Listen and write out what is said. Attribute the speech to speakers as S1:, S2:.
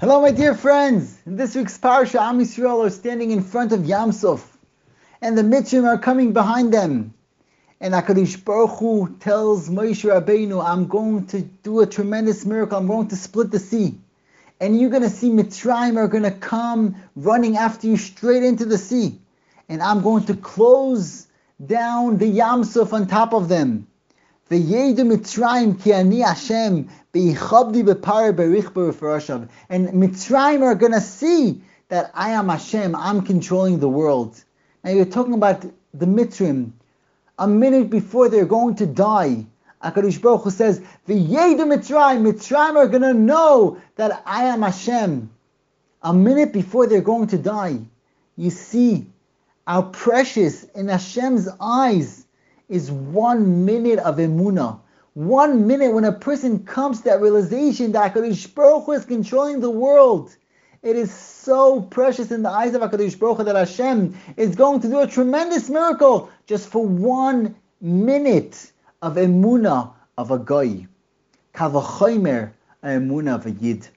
S1: Hello, my dear friends. In this week's parsha, Am Yisrael are standing in front of Yamsuf, and the Mitzrim are coming behind them. And Hakadosh Baruch Hu tells Moshe Rabbeinu, "I'm going to do a tremendous miracle. I'm going to split the sea, and you're going to see Mitzrayim are going to come running after you straight into the sea, and I'm going to close down the Yamsuf on top of them." V'yedu Mitzrayim ki ani Hashem beichabdi bepar berich berifrashav. And Mitzrayim are going to see that I am Hashem, I'm controlling the world. Now you're talking about the Mitzrayim. A minute before they're going to die, HaKadosh Baruch Hu says, V'yedu Mitzrayim, Mitzrayim are going to know that I am Hashem. A minute before they're going to die, you see how precious in Hashem's eyes is one minute of emuna. One minute when a person comes to that realization that HaKadosh Baruch Hu is controlling the world. It is so precious in the eyes of HaKadosh Baruch Hu that Hashem is going to do a tremendous miracle just for one minute of emuna of a guy. Kavachomer, a emuna of a yid.